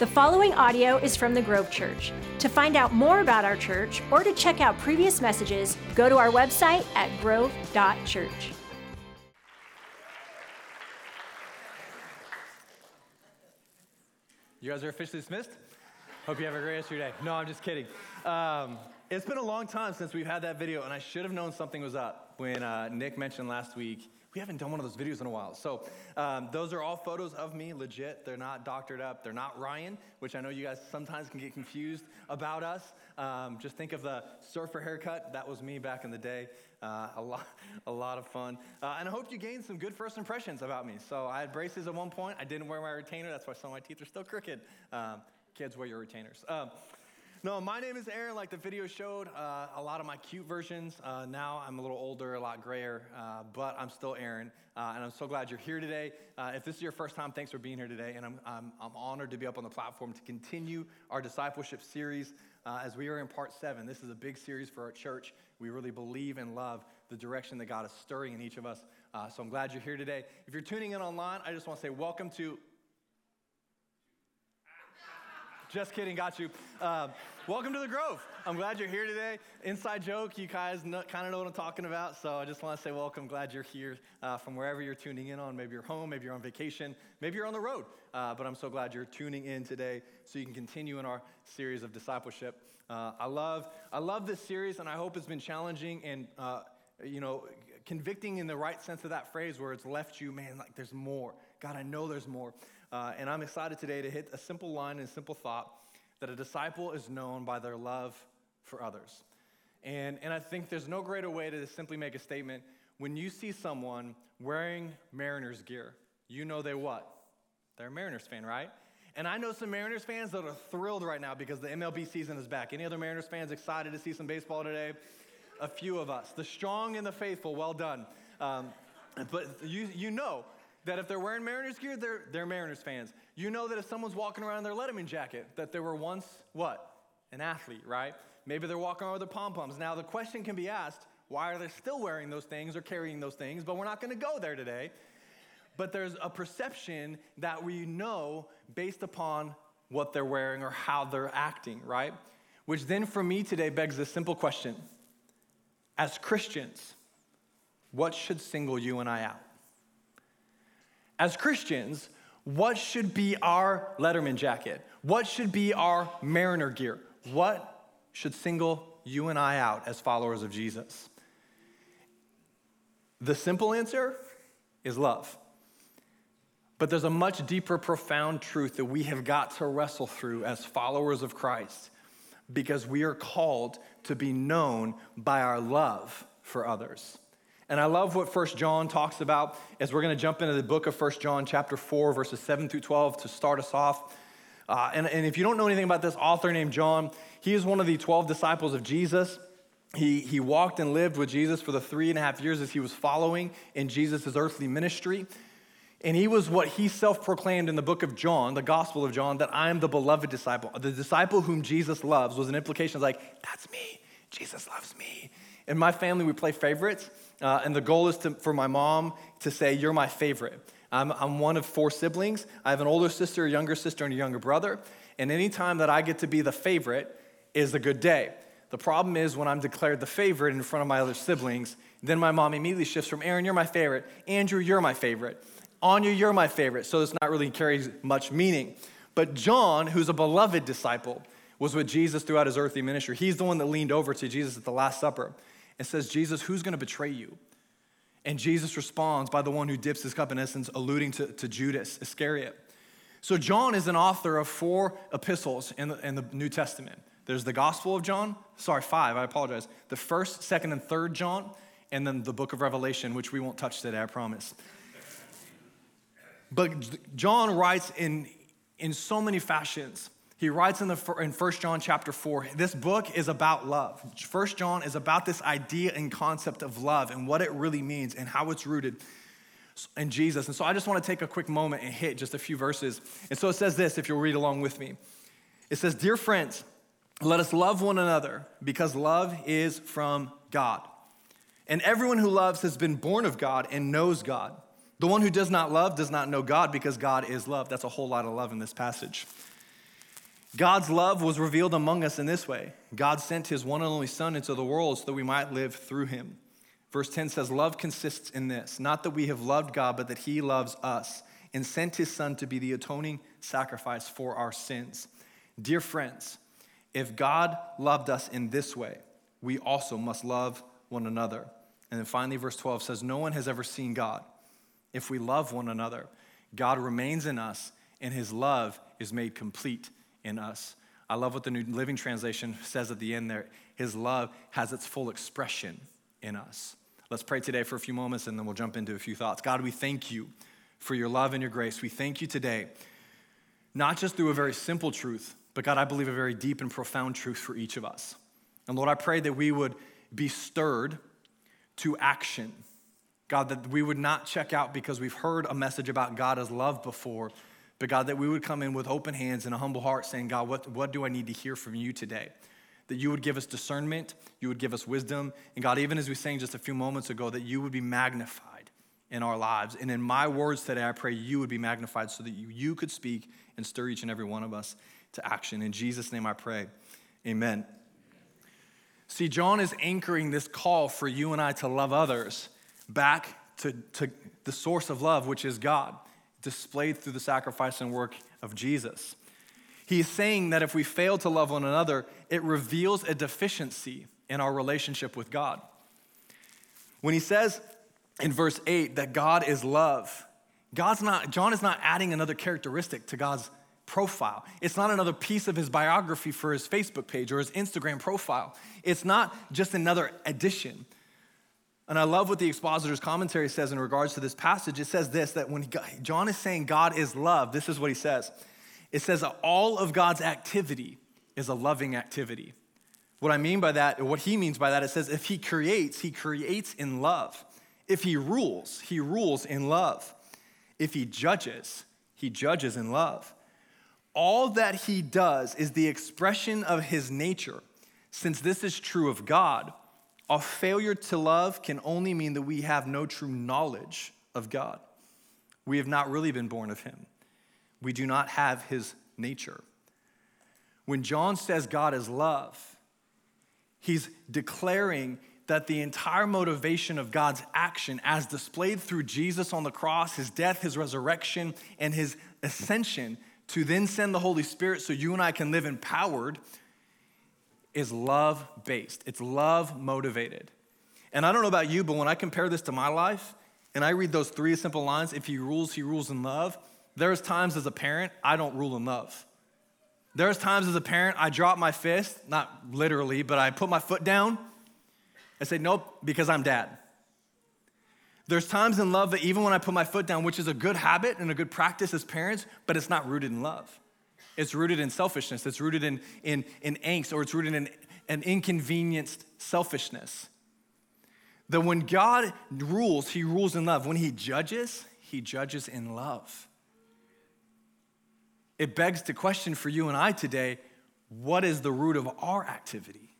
The following audio is from the Grove Church. To find out more about our church or to check out previous messages, go to our website at grove.church. You guys are officially dismissed? Hope you have a great rest of your day. No, I'm just kidding. Um, it's been a long time since we've had that video, and I should have known something was up when uh, Nick mentioned last week we haven't done one of those videos in a while. So um, those are all photos of me, legit. They're not doctored up. They're not Ryan, which I know you guys sometimes can get confused about us. Um, just think of the surfer haircut. That was me back in the day. Uh, a lot, a lot of fun. Uh, and I hope you gained some good first impressions about me. So I had braces at one point. I didn't wear my retainer. That's why some of my teeth are still crooked. Um, kids, wear your retainers. No, my name is Aaron, like the video showed. Uh, a lot of my cute versions. Uh, now I'm a little older, a lot grayer, uh, but I'm still Aaron. Uh, and I'm so glad you're here today. Uh, if this is your first time, thanks for being here today. And I'm, I'm, I'm honored to be up on the platform to continue our discipleship series uh, as we are in part seven. This is a big series for our church. We really believe and love the direction that God is stirring in each of us. so I'm glad you're here today. If you're tuning in online, I just want to say welcome to just kidding, got you. Uh, welcome to the Grove. I'm glad you're here today. Inside joke, you guys kind of know what I'm talking about. So I just want to say welcome. Glad you're here uh, from wherever you're tuning in on. Maybe you're home, maybe you're on vacation, maybe you're on the road. Uh, but I'm so glad you're tuning in today so you can continue in our series of discipleship. Uh, I love, I love this series, and I hope it's been challenging and uh, you know convicting in the right sense of that phrase, where it's left you, man, like there's more. God, I know there's more. Uh, and I'm excited today to hit a simple line and simple thought that a disciple is known by their love for others. And, and I think there's no greater way to simply make a statement. When you see someone wearing Mariners gear, you know they what? They're a Mariners fan, right? And I know some Mariners fans that are thrilled right now because the MLB season is back. Any other Mariners fans excited to see some baseball today? A few of us. The strong and the faithful, well done. Um, but you, you know that if they're wearing Mariners gear, they're, they're Mariners fans. You know that if someone's walking around in their Letterman jacket, that they were once what? An athlete, right? Maybe they're walking around with their pom poms. Now, the question can be asked why are they still wearing those things or carrying those things? But we're not going to go there today. But there's a perception that we know based upon what they're wearing or how they're acting, right? Which then for me today begs this simple question As Christians, what should single you and I out? As Christians, what should be our Letterman jacket? What should be our Mariner gear? What should single you and I out as followers of Jesus? The simple answer is love. But there's a much deeper, profound truth that we have got to wrestle through as followers of Christ because we are called to be known by our love for others. And I love what First John talks about as we're going to jump into the book of First John, chapter 4, verses 7 through 12 to start us off. Uh, and, and if you don't know anything about this author named John, he is one of the 12 disciples of Jesus. He, he walked and lived with Jesus for the three and a half years as he was following in Jesus' earthly ministry. And he was what he self proclaimed in the book of John, the Gospel of John, that I am the beloved disciple. The disciple whom Jesus loves was an implication like, that's me. Jesus loves me. In my family, we play favorites. Uh, and the goal is to, for my mom to say, You're my favorite. I'm, I'm one of four siblings. I have an older sister, a younger sister, and a younger brother. And anytime that I get to be the favorite is a good day. The problem is when I'm declared the favorite in front of my other siblings, then my mom immediately shifts from Aaron, you're my favorite. Andrew, you're my favorite. Anya, you're my favorite. So it's not really carries much meaning. But John, who's a beloved disciple, was with Jesus throughout his earthly ministry. He's the one that leaned over to Jesus at the Last Supper and says, Jesus, who's going to betray you? And Jesus responds by the one who dips his cup, in essence, alluding to, to Judas Iscariot. So, John is an author of four epistles in the, in the New Testament. There's the Gospel of John, sorry, five, I apologize. The first, second, and third John, and then the book of Revelation, which we won't touch today, I promise. But John writes in, in so many fashions he writes in, the, in 1 John chapter 4, this book is about love. 1 John is about this idea and concept of love and what it really means and how it's rooted in Jesus. And so I just want to take a quick moment and hit just a few verses. And so it says this, if you'll read along with me. It says, Dear friends, let us love one another because love is from God. And everyone who loves has been born of God and knows God. The one who does not love does not know God because God is love. That's a whole lot of love in this passage. God's love was revealed among us in this way God sent his one and only Son into the world so that we might live through him. Verse 10 says, Love consists in this, not that we have loved God, but that he loves us and sent his Son to be the atoning sacrifice for our sins. Dear friends, if God loved us in this way, we also must love one another. And then finally, verse 12 says, No one has ever seen God. If we love one another, God remains in us, and his love is made complete in us. I love what the New Living Translation says at the end there. His love has its full expression in us. Let's pray today for a few moments and then we'll jump into a few thoughts. God, we thank you for your love and your grace. We thank you today, not just through a very simple truth, but God, I believe a very deep and profound truth for each of us. And Lord, I pray that we would be stirred to action. God, that we would not check out because we've heard a message about God as love before, but God, that we would come in with open hands and a humble heart saying, God, what, what do I need to hear from you today? That you would give us discernment, you would give us wisdom, and God, even as we sang just a few moments ago, that you would be magnified in our lives. And in my words today, I pray you would be magnified so that you, you could speak and stir each and every one of us to action. In Jesus' name I pray. Amen. See, John is anchoring this call for you and I to love others back to, to the source of love, which is God, displayed through the sacrifice and work of Jesus. He is saying that if we fail to love one another, it reveals a deficiency in our relationship with God. When he says in verse 8 that God is love, God's not, John is not adding another characteristic to God's profile. It's not another piece of his biography for his Facebook page or his Instagram profile. It's not just another addition. And I love what the expositor's commentary says in regards to this passage. It says this that when John is saying God is love, this is what he says. It says that all of God's activity is a loving activity. What I mean by that, what he means by that, it says if he creates, he creates in love. If he rules, he rules in love. If he judges, he judges in love all that he does is the expression of his nature. Since this is true of God, a failure to love can only mean that we have no true knowledge of God. We have not really been born of him. We do not have his nature. When John says God is love, he's declaring that the entire motivation of God's action, as displayed through Jesus on the cross, his death, his resurrection, and his ascension, to then send the Holy Spirit so you and I can live empowered is love based. It's love motivated. And I don't know about you, but when I compare this to my life and I read those three simple lines, if he rules, he rules in love, there's times as a parent I don't rule in love. There's times as a parent I drop my fist, not literally, but I put my foot down. I say, nope, because I'm dad. There's times in love that even when I put my foot down, which is a good habit and a good practice as parents, but it's not rooted in love. It's rooted in selfishness, it's rooted in, in, in angst, or it's rooted in an inconvenienced selfishness. That when God rules, He rules in love. When He judges, He judges in love. It begs the question for you and I today what is the root of our activity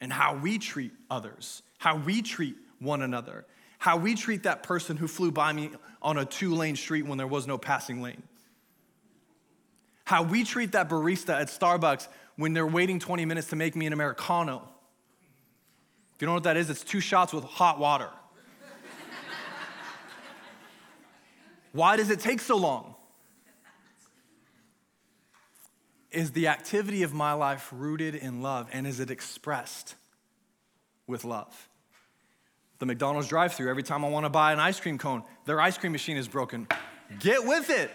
and how we treat others, how we treat one another? how we treat that person who flew by me on a two lane street when there was no passing lane. How we treat that barista at Starbucks when they're waiting 20 minutes to make me an Americano. If you don't know what that is, it's two shots with hot water. Why does it take so long? Is the activity of my life rooted in love and is it expressed with love? the McDonald's drive through every time I want to buy an ice cream cone. Their ice cream machine is broken. Get with it.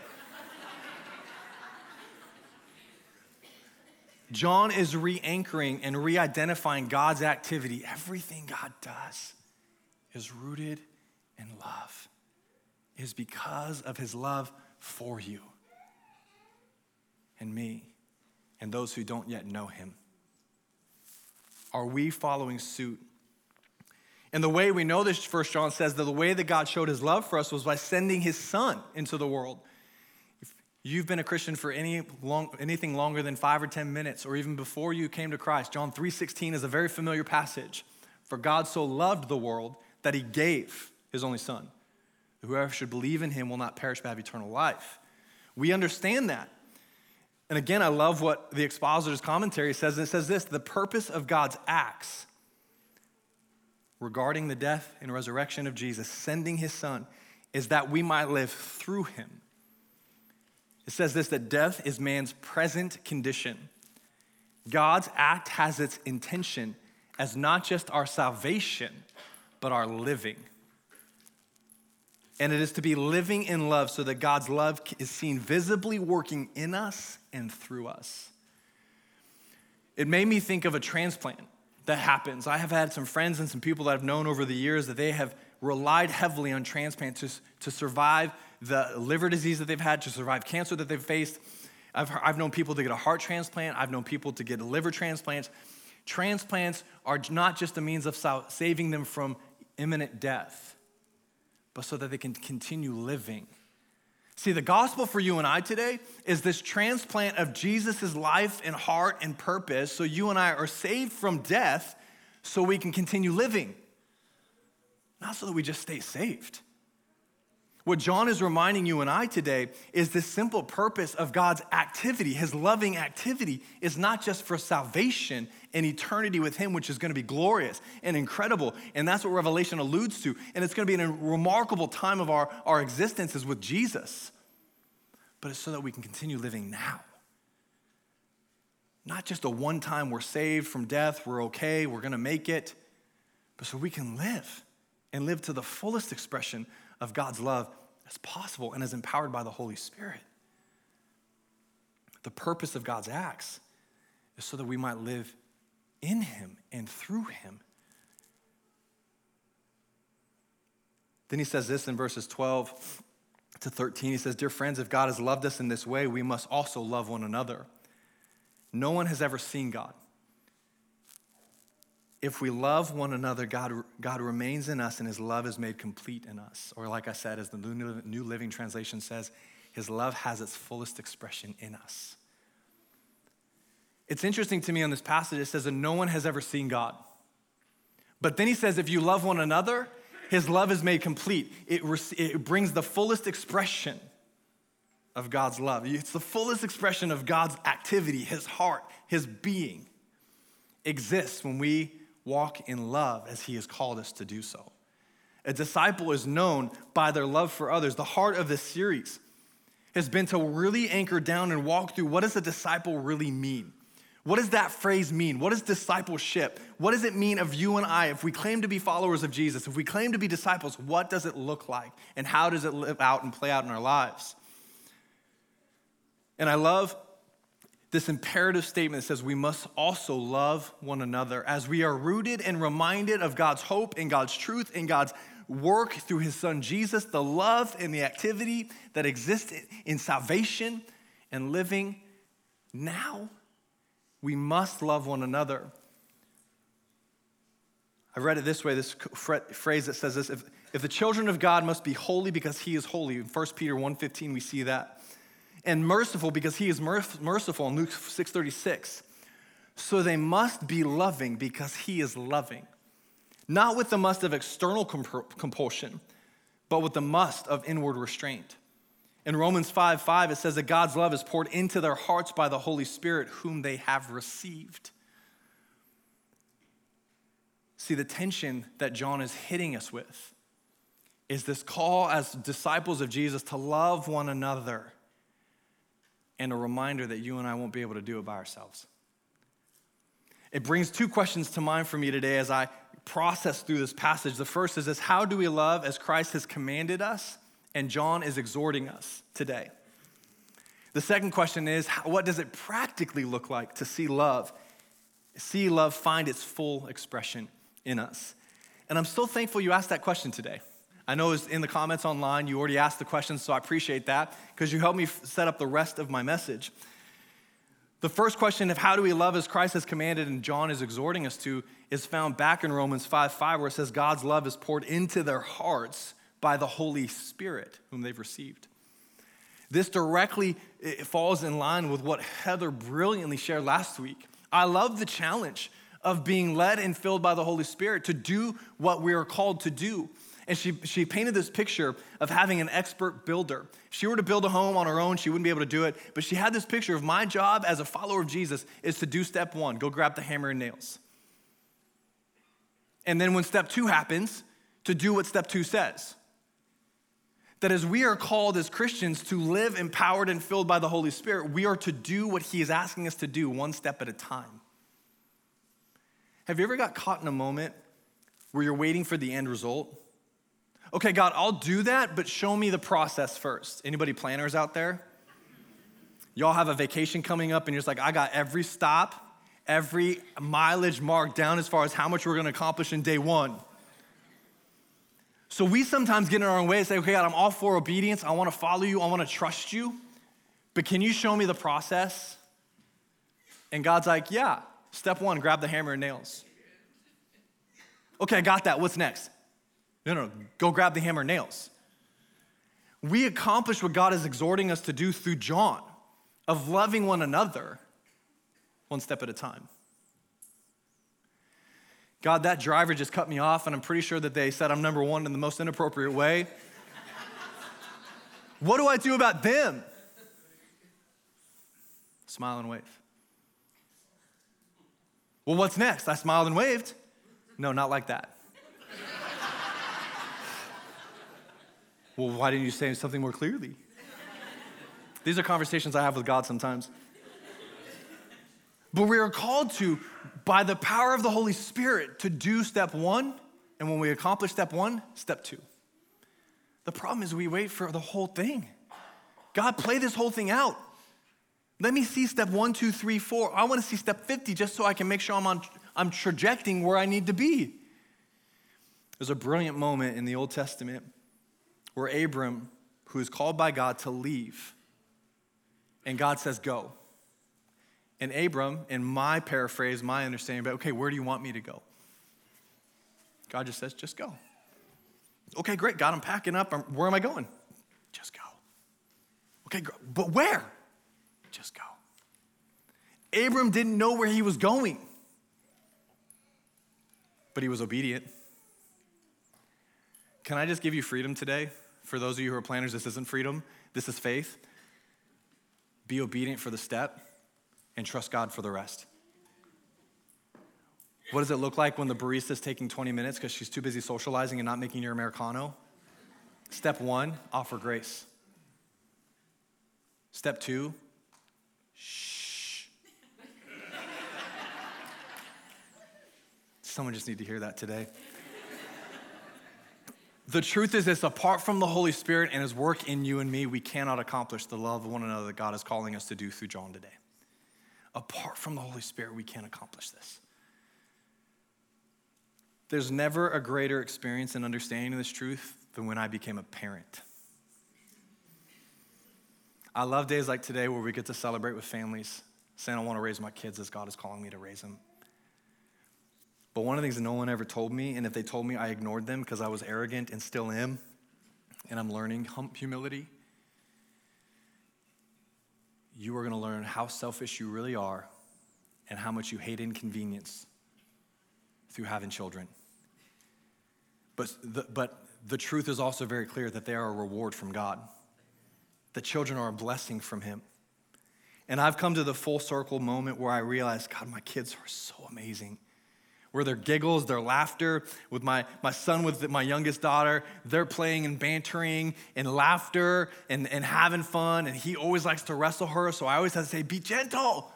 John is re anchoring and re identifying God's activity. Everything God does is rooted in love, it is because of his love for you and me and those who don't yet know him. Are we following suit and the way we know this, First John says that the way that God showed his love for us was by sending his son into the world. You've been a Christian for any long, anything longer than five or 10 minutes, or even before you came to Christ, John 3.16 is a very familiar passage. For God so loved the world that he gave his only son. Whoever should believe in him will not perish but have eternal life. We understand that. And again, I love what the expositor's commentary says. And it says this the purpose of God's acts regarding the death and resurrection of Jesus, sending his son, is that we might live through him. It says this that death is man's present condition. God's act has its intention as not just our salvation, but our living. And it is to be living in love so that God's love is seen visibly working in us and through us. It made me think of a transplant that happens. I have had some friends and some people that I've known over the years that they have relied heavily on transplant to, to survive the liver disease that they've had, to survive cancer that they've faced. I've, I've known people to get a heart transplant, I've known people to get liver transplant. Transplants are not just a means of saving them from imminent death, but so that they can continue living. See, the gospel for you and I today is this transplant of Jesus' life and heart and purpose so you and I are saved from death so we can continue living, not so that we just stay saved. What John is reminding you and I today is the simple purpose of God's activity, his loving activity, is not just for salvation and eternity with him, which is going to be glorious and incredible. And that's what Revelation alludes to. And it's going to be a remarkable time of our, our existences with Jesus. But it's so that we can continue living now. Not just a one time we're saved from death, we're okay, we're going to make it, but so we can live and live to the fullest expression of God's love as possible and as empowered by the Holy Spirit. The purpose of God's acts is so that we might live in Him and through Him. Then he says this in verses 12 to 13. He says, Dear friends, if God has loved us in this way, we must also love one another. No one has ever seen God if we love one another, God, God remains in us and his love is made complete in us. Or, like I said, as the New Living Translation says, his love has its fullest expression in us. It's interesting to me on this passage, it says that no one has ever seen God. But then he says, if you love one another, his love is made complete. It, it brings the fullest expression of God's love. It's the fullest expression of God's activity, his heart, his being exists when we walk in love as he has called us to do so. A disciple is known by their love for others. The heart of this series has been to really anchor down and walk through what does a disciple really mean? What does that phrase mean? What is discipleship? What does it mean of you and I if we claim to be followers of Jesus? If we claim to be disciples, what does it look like? And how does it live out and play out in our lives? And I love this imperative statement says we must also love one another as we are rooted and reminded of God's hope and God's truth and God's work through his son Jesus, the love and the activity that exists in salvation and living now. We must love one another. I read it this way this phrase that says this if, if the children of God must be holy because he is holy, in 1 Peter 1:15 we see that and merciful because he is merciful in Luke 6:36. So they must be loving because he is loving. Not with the must of external compulsion, but with the must of inward restraint. In Romans 5 5, it says that God's love is poured into their hearts by the Holy Spirit, whom they have received. See, the tension that John is hitting us with is this call as disciples of Jesus to love one another and a reminder that you and I won't be able to do it by ourselves. It brings two questions to mind for me today as I process through this passage. The first is this How do we love as Christ has commanded us? And John is exhorting us today. The second question is What does it practically look like to see love? See love find its full expression in us. And I'm so thankful you asked that question today. I know it's in the comments online. You already asked the questions, so I appreciate that because you helped me set up the rest of my message. The first question of how do we love as Christ has commanded and John is exhorting us to is found back in Romans 5 5, where it says, God's love is poured into their hearts by the Holy Spirit, whom they've received. This directly falls in line with what Heather brilliantly shared last week. I love the challenge of being led and filled by the Holy Spirit to do what we are called to do. And she, she painted this picture of having an expert builder. If she were to build a home on her own, she wouldn't be able to do it. But she had this picture of my job as a follower of Jesus is to do step one go grab the hammer and nails. And then when step two happens, to do what step two says. That as we are called as Christians to live empowered and filled by the Holy Spirit, we are to do what He is asking us to do one step at a time. Have you ever got caught in a moment where you're waiting for the end result? Okay, God, I'll do that, but show me the process first. Anybody planners out there? Y'all have a vacation coming up and you're just like, I got every stop, every mileage marked down as far as how much we're gonna accomplish in day one. So we sometimes get in our own way and say, okay, God, I'm all for obedience. I wanna follow you, I wanna trust you, but can you show me the process? And God's like, yeah, step one, grab the hammer and nails. Okay, I got that. What's next? No, no, go grab the hammer and nails. We accomplish what God is exhorting us to do through John of loving one another one step at a time. God, that driver just cut me off, and I'm pretty sure that they said I'm number one in the most inappropriate way. what do I do about them? Smile and wave. Well, what's next? I smiled and waved. No, not like that. Well, why didn't you say something more clearly? These are conversations I have with God sometimes. But we are called to, by the power of the Holy Spirit, to do step one. And when we accomplish step one, step two. The problem is we wait for the whole thing. God, play this whole thing out. Let me see step one, two, three, four. I want to see step 50 just so I can make sure I'm, on, I'm trajecting where I need to be. There's a brilliant moment in the Old Testament where Abram, who is called by God to leave, and God says, Go. And Abram, in my paraphrase, my understanding, but okay, where do you want me to go? God just says, just go. Okay, great. God, I'm packing up. Where am I going? Just go. Okay, but where? Just go. Abram didn't know where he was going, but he was obedient. Can I just give you freedom today? For those of you who are planners, this isn't freedom, this is faith. Be obedient for the step and trust God for the rest. What does it look like when the barista is taking 20 minutes because she's too busy socializing and not making your Americano? Step one, offer grace. Step two, shh. Someone just need to hear that today. The truth is this apart from the Holy Spirit and His work in you and me, we cannot accomplish the love of one another that God is calling us to do through John today. Apart from the Holy Spirit, we can't accomplish this. There's never a greater experience in understanding this truth than when I became a parent. I love days like today where we get to celebrate with families, saying, I want to raise my kids as God is calling me to raise them. But one of the things no one ever told me, and if they told me, I ignored them because I was arrogant and still am, and I'm learning humility. You are going to learn how selfish you really are and how much you hate inconvenience through having children. But the, but the truth is also very clear that they are a reward from God. The children are a blessing from Him. And I've come to the full circle moment where I realize, God, my kids are so amazing where their giggles, their laughter, with my, my son, with my youngest daughter, they're playing and bantering and laughter and, and having fun. And he always likes to wrestle her, so I always have to say, be gentle.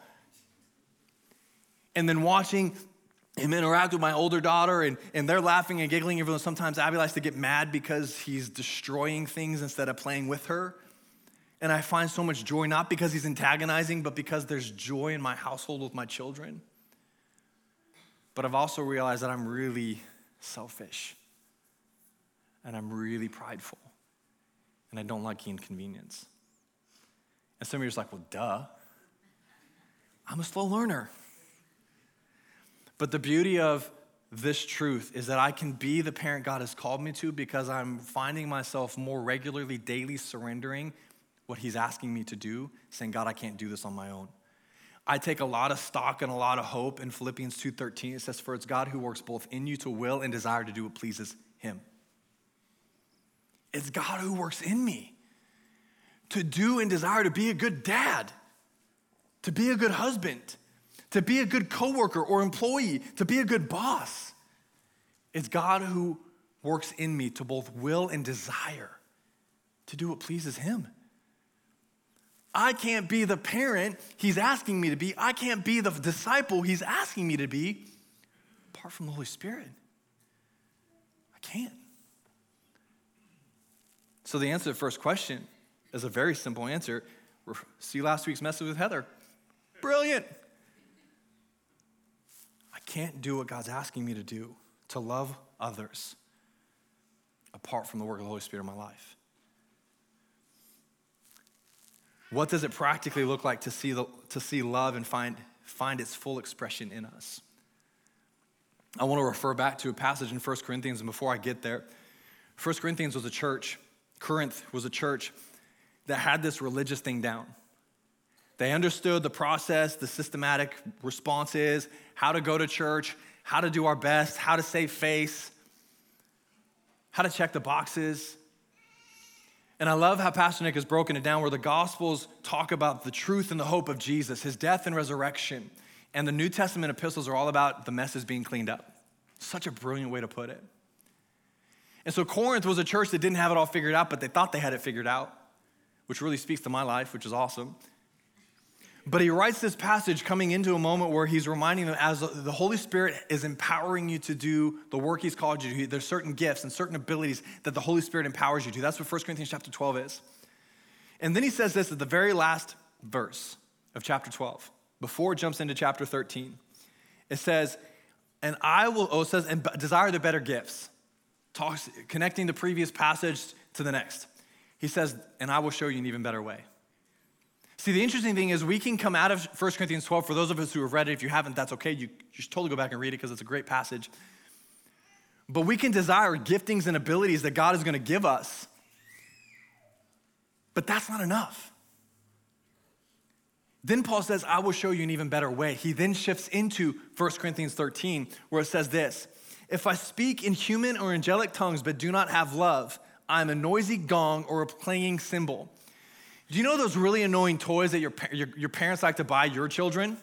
And then watching him interact with my older daughter, and, and they're laughing and giggling, even though sometimes Abby likes to get mad because he's destroying things instead of playing with her. And I find so much joy, not because he's antagonizing, but because there's joy in my household with my children. But I've also realized that I'm really selfish and I'm really prideful and I don't like inconvenience. And some of you are just like, well, duh. I'm a slow learner. But the beauty of this truth is that I can be the parent God has called me to because I'm finding myself more regularly, daily surrendering what He's asking me to do, saying, God, I can't do this on my own. I take a lot of stock and a lot of hope in Philippians 2:13. It says, "For it's God who works both in you to will and desire to do what pleases him." It's God who works in me to do and desire to be a good dad, to be a good husband, to be a good coworker or employee, to be a good boss. It's God who works in me to both will and desire to do what pleases Him. I can't be the parent He's asking me to be. I can't be the disciple He's asking me to be apart from the Holy Spirit. I can't. So, the answer to the first question is a very simple answer. See last week's message with Heather. Brilliant. I can't do what God's asking me to do to love others apart from the work of the Holy Spirit in my life. What does it practically look like to see, the, to see love and find, find its full expression in us? I want to refer back to a passage in 1 Corinthians, and before I get there, 1 Corinthians was a church, Corinth was a church that had this religious thing down. They understood the process, the systematic responses, how to go to church, how to do our best, how to save face, how to check the boxes. And I love how Pastor Nick has broken it down where the Gospels talk about the truth and the hope of Jesus, his death and resurrection. And the New Testament epistles are all about the messes being cleaned up. Such a brilliant way to put it. And so Corinth was a church that didn't have it all figured out, but they thought they had it figured out, which really speaks to my life, which is awesome. But he writes this passage coming into a moment where he's reminding them as the Holy Spirit is empowering you to do the work he's called you to. There's certain gifts and certain abilities that the Holy Spirit empowers you to. That's what 1 Corinthians chapter 12 is. And then he says this at the very last verse of chapter 12, before it jumps into chapter 13. It says, and I will, oh, it says, and desire the better gifts. Talks, connecting the previous passage to the next. He says, and I will show you an even better way. See, the interesting thing is we can come out of 1 Corinthians 12. For those of us who have read it, if you haven't, that's okay. You, you should totally go back and read it because it's a great passage. But we can desire giftings and abilities that God is going to give us. But that's not enough. Then Paul says, I will show you an even better way. He then shifts into 1 Corinthians 13, where it says this If I speak in human or angelic tongues but do not have love, I am a noisy gong or a clanging cymbal. Do you know those really annoying toys that your, your, your parents like to buy your children?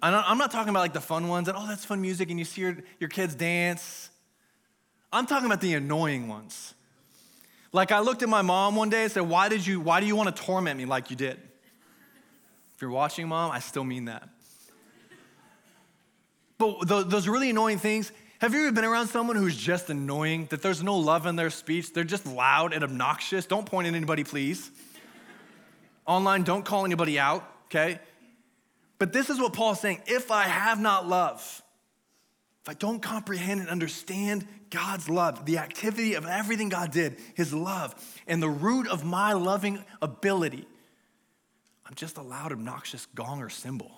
I'm not talking about like the fun ones that, oh, that's fun music and you see your, your kids dance. I'm talking about the annoying ones. Like I looked at my mom one day and said, why did you, why do you want to torment me like you did? If you're watching, mom, I still mean that. But those really annoying things, have you ever been around someone who's just annoying, that there's no love in their speech? They're just loud and obnoxious. Don't point at anybody, please. Online, don't call anybody out, okay? But this is what Paul's saying if I have not love, if I don't comprehend and understand God's love, the activity of everything God did, his love, and the root of my loving ability, I'm just a loud, obnoxious gong or cymbal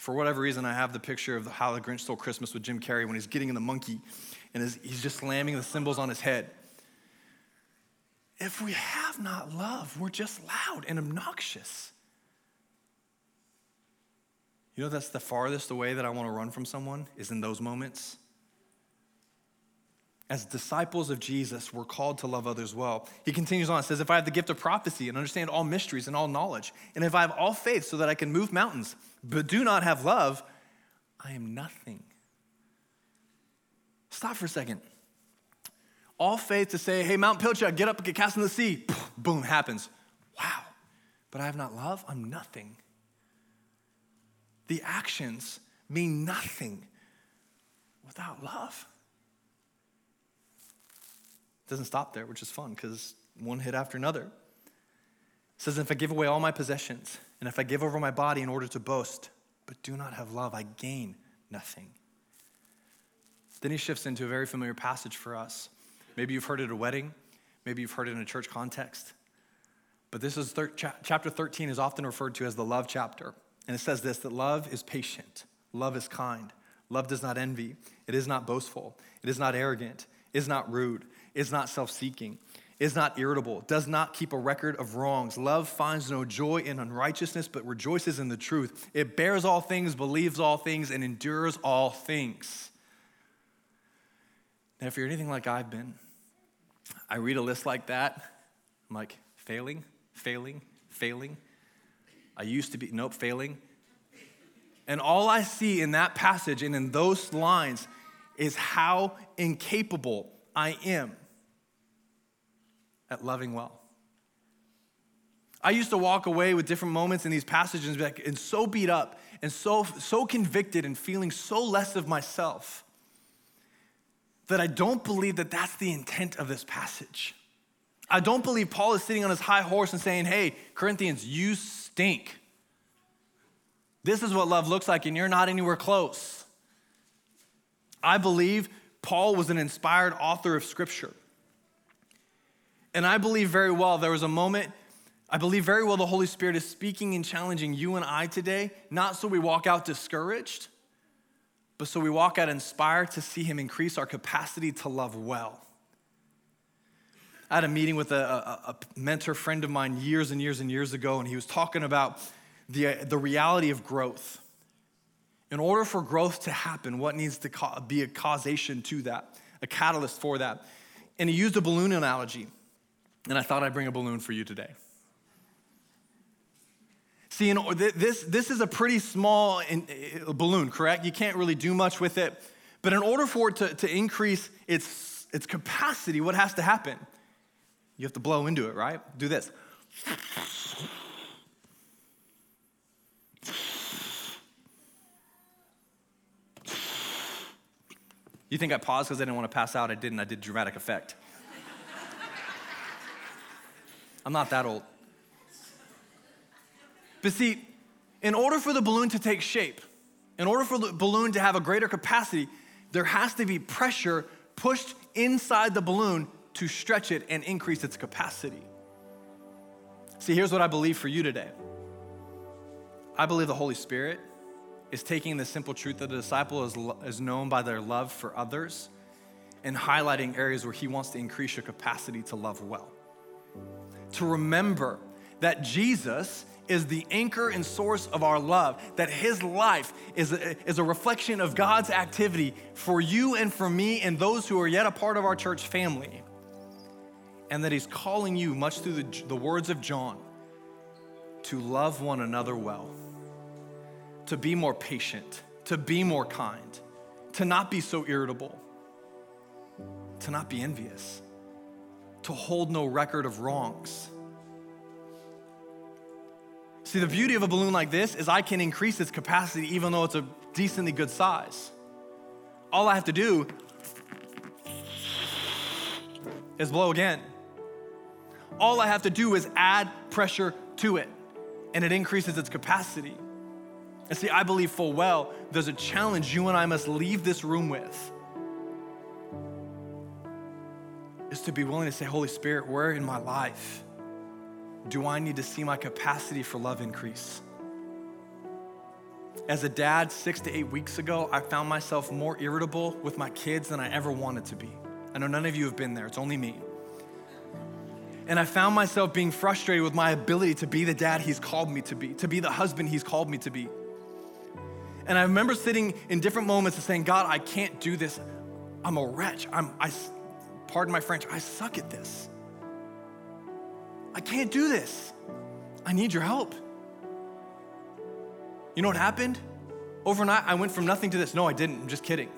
for whatever reason, I have the picture of how the Grinch stole Christmas with Jim Carrey when he's getting in the monkey and he's just slamming the cymbals on his head. If we have not love, we're just loud and obnoxious. You know, that's the farthest away that I want to run from someone, is in those moments. As disciples of Jesus, we're called to love others well. He continues on, says, If I have the gift of prophecy and understand all mysteries and all knowledge, and if I have all faith so that I can move mountains, but do not have love, I am nothing. Stop for a second. All faith to say, hey, Mount Pilchuck, get up and get cast in the sea. Boom, happens. Wow. But I have not love, I'm nothing. The actions mean nothing without love. Doesn't stop there, which is fun because one hit after another. It says, if I give away all my possessions, and if I give over my body in order to boast, but do not have love, I gain nothing. Then he shifts into a very familiar passage for us. Maybe you've heard it at a wedding, maybe you've heard it in a church context. But this is thir- chapter 13 is often referred to as the love chapter. And it says this that love is patient, love is kind, love does not envy, it is not boastful, it is not arrogant, it is not rude, is not self seeking is not irritable, does not keep a record of wrongs. Love finds no joy in unrighteousness, but rejoices in the truth. It bears all things, believes all things, and endures all things. Now, if you're anything like I've been, I read a list like that. I'm like, failing, failing, failing. I used to be, nope, failing. And all I see in that passage and in those lines is how incapable I am at loving well. I used to walk away with different moments in these passages and, like, and so beat up and so, so convicted and feeling so less of myself that I don't believe that that's the intent of this passage. I don't believe Paul is sitting on his high horse and saying, hey, Corinthians, you stink. This is what love looks like, and you're not anywhere close. I believe Paul was an inspired author of Scripture. And I believe very well there was a moment, I believe very well the Holy Spirit is speaking and challenging you and I today, not so we walk out discouraged, but so we walk out inspired to see Him increase our capacity to love well. I had a meeting with a, a, a mentor friend of mine years and years and years ago, and he was talking about the, the reality of growth. In order for growth to happen, what needs to be a causation to that, a catalyst for that? And he used a balloon analogy. And I thought I'd bring a balloon for you today. See, this, this is a pretty small balloon, correct? You can't really do much with it. But in order for it to, to increase its, its capacity, what has to happen? You have to blow into it, right? Do this. You think I paused because I didn't want to pass out? I didn't. I did dramatic effect. I'm not that old. But see, in order for the balloon to take shape, in order for the balloon to have a greater capacity, there has to be pressure pushed inside the balloon to stretch it and increase its capacity. See, here's what I believe for you today I believe the Holy Spirit is taking the simple truth that a disciple is, is known by their love for others and highlighting areas where he wants to increase your capacity to love well. To remember that Jesus is the anchor and source of our love, that his life is a, is a reflection of God's activity for you and for me and those who are yet a part of our church family. And that he's calling you, much through the, the words of John, to love one another well, to be more patient, to be more kind, to not be so irritable, to not be envious, to hold no record of wrongs See, the beauty of a balloon like this is I can increase its capacity even though it's a decently good size. All I have to do is blow again. All I have to do is add pressure to it, and it increases its capacity. And see, I believe full well there's a challenge you and I must leave this room with. Is to be willing to say, Holy Spirit, where in my life do I need to see my capacity for love increase? As a dad, six to eight weeks ago, I found myself more irritable with my kids than I ever wanted to be. I know none of you have been there, it's only me. And I found myself being frustrated with my ability to be the dad he's called me to be, to be the husband he's called me to be. And I remember sitting in different moments and saying, God, I can't do this. I'm a wretch. I'm, I, pardon my French, I suck at this. I can't do this. I need your help. You know what happened? Overnight, I went from nothing to this. No, I didn't. I'm just kidding.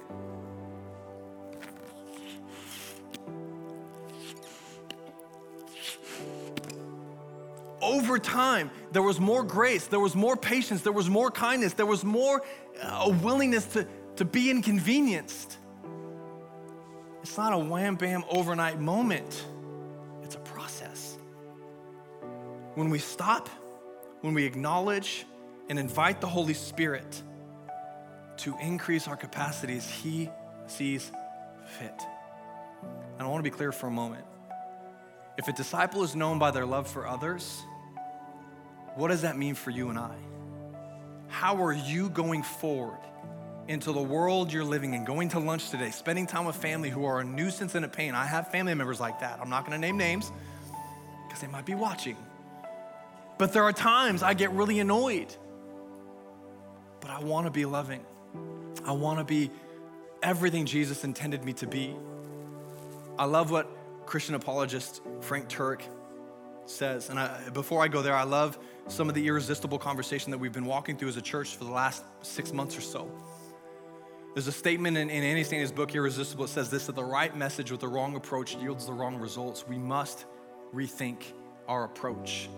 Over time, there was more grace, there was more patience, there was more kindness, there was more a willingness to, to be inconvenienced. It's not a wham bam overnight moment. It's a process. When we stop, when we acknowledge and invite the Holy Spirit to increase our capacities, He sees fit. And I want to be clear for a moment. If a disciple is known by their love for others, what does that mean for you and I? How are you going forward into the world you're living in, going to lunch today, spending time with family who are a nuisance and a pain? I have family members like that. I'm not going to name names because they might be watching. But there are times I get really annoyed. But I want to be loving. I want to be everything Jesus intended me to be. I love what Christian apologist Frank Turek says. And I, before I go there, I love some of the irresistible conversation that we've been walking through as a church for the last six months or so. There's a statement in, in Andy Stanley's book, Irresistible, it says this that the right message with the wrong approach yields the wrong results. We must rethink our approach.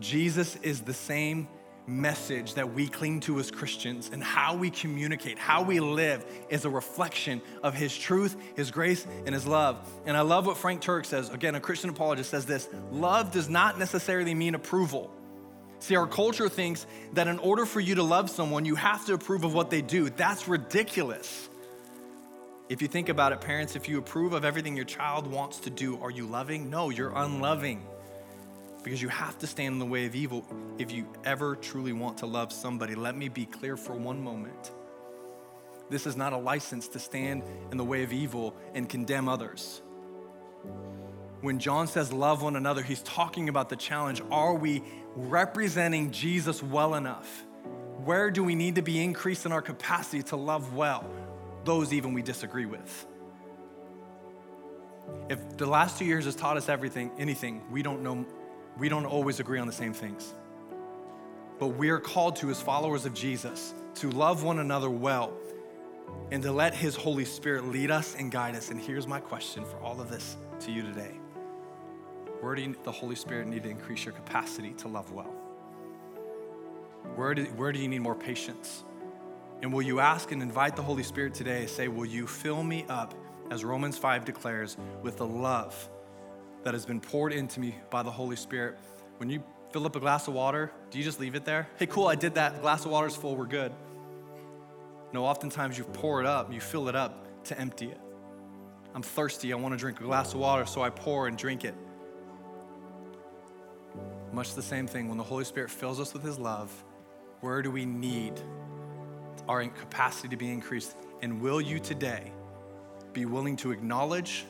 Jesus is the same message that we cling to as Christians and how we communicate, how we live is a reflection of His truth, His grace, and His love. And I love what Frank Turek says. Again, a Christian apologist says this love does not necessarily mean approval. See, our culture thinks that in order for you to love someone, you have to approve of what they do. That's ridiculous. If you think about it, parents, if you approve of everything your child wants to do, are you loving? No, you're unloving because you have to stand in the way of evil if you ever truly want to love somebody. Let me be clear for one moment. This is not a license to stand in the way of evil and condemn others. When John says love one another, he's talking about the challenge are we representing Jesus well enough? Where do we need to be increased in our capacity to love well those even we disagree with? If the last two years has taught us everything, anything, we don't know we don't always agree on the same things. But we are called to, as followers of Jesus, to love one another well and to let His Holy Spirit lead us and guide us. And here's my question for all of this to you today Where do the Holy Spirit need to increase your capacity to love well? Where do, where do you need more patience? And will you ask and invite the Holy Spirit today, say, Will you fill me up, as Romans 5 declares, with the love that has been poured into me by the Holy Spirit. When you fill up a glass of water, do you just leave it there? Hey, cool, I did that. The glass of water is full, we're good. No, oftentimes you pour it up, you fill it up to empty it. I'm thirsty, I want to drink a glass of water, so I pour and drink it. Much the same thing, when the Holy Spirit fills us with His love, where do we need our capacity to be increased? And will you today be willing to acknowledge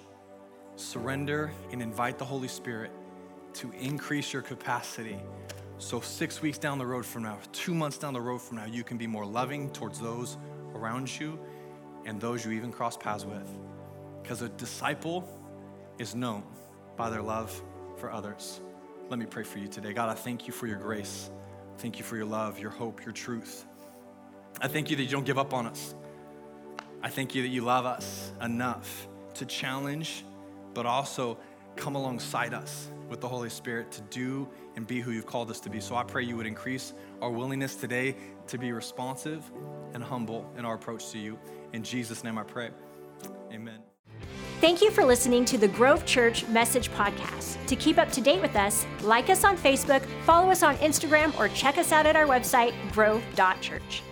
surrender and invite the Holy Spirit to increase your capacity. So, six weeks down the road from now, two months down the road from now, you can be more loving towards those around you and those you even cross paths with. Because a disciple is known by their love for others. Let me pray for you today. God, I thank you for your grace. Thank you for your love, your hope, your truth. I thank you that you don't give up on us. I thank you that you love us enough to challenge but also come alongside us with the Holy Spirit to do and be who you've called us to be. So I pray you would increase our willingness today to be responsive and humble in our approach to you. In Jesus' name I pray. Amen. Thank you for listening to the Grove Church Message Podcast. To keep up to date with us, like us on Facebook, follow us on Instagram, or check us out at our website, grove.church.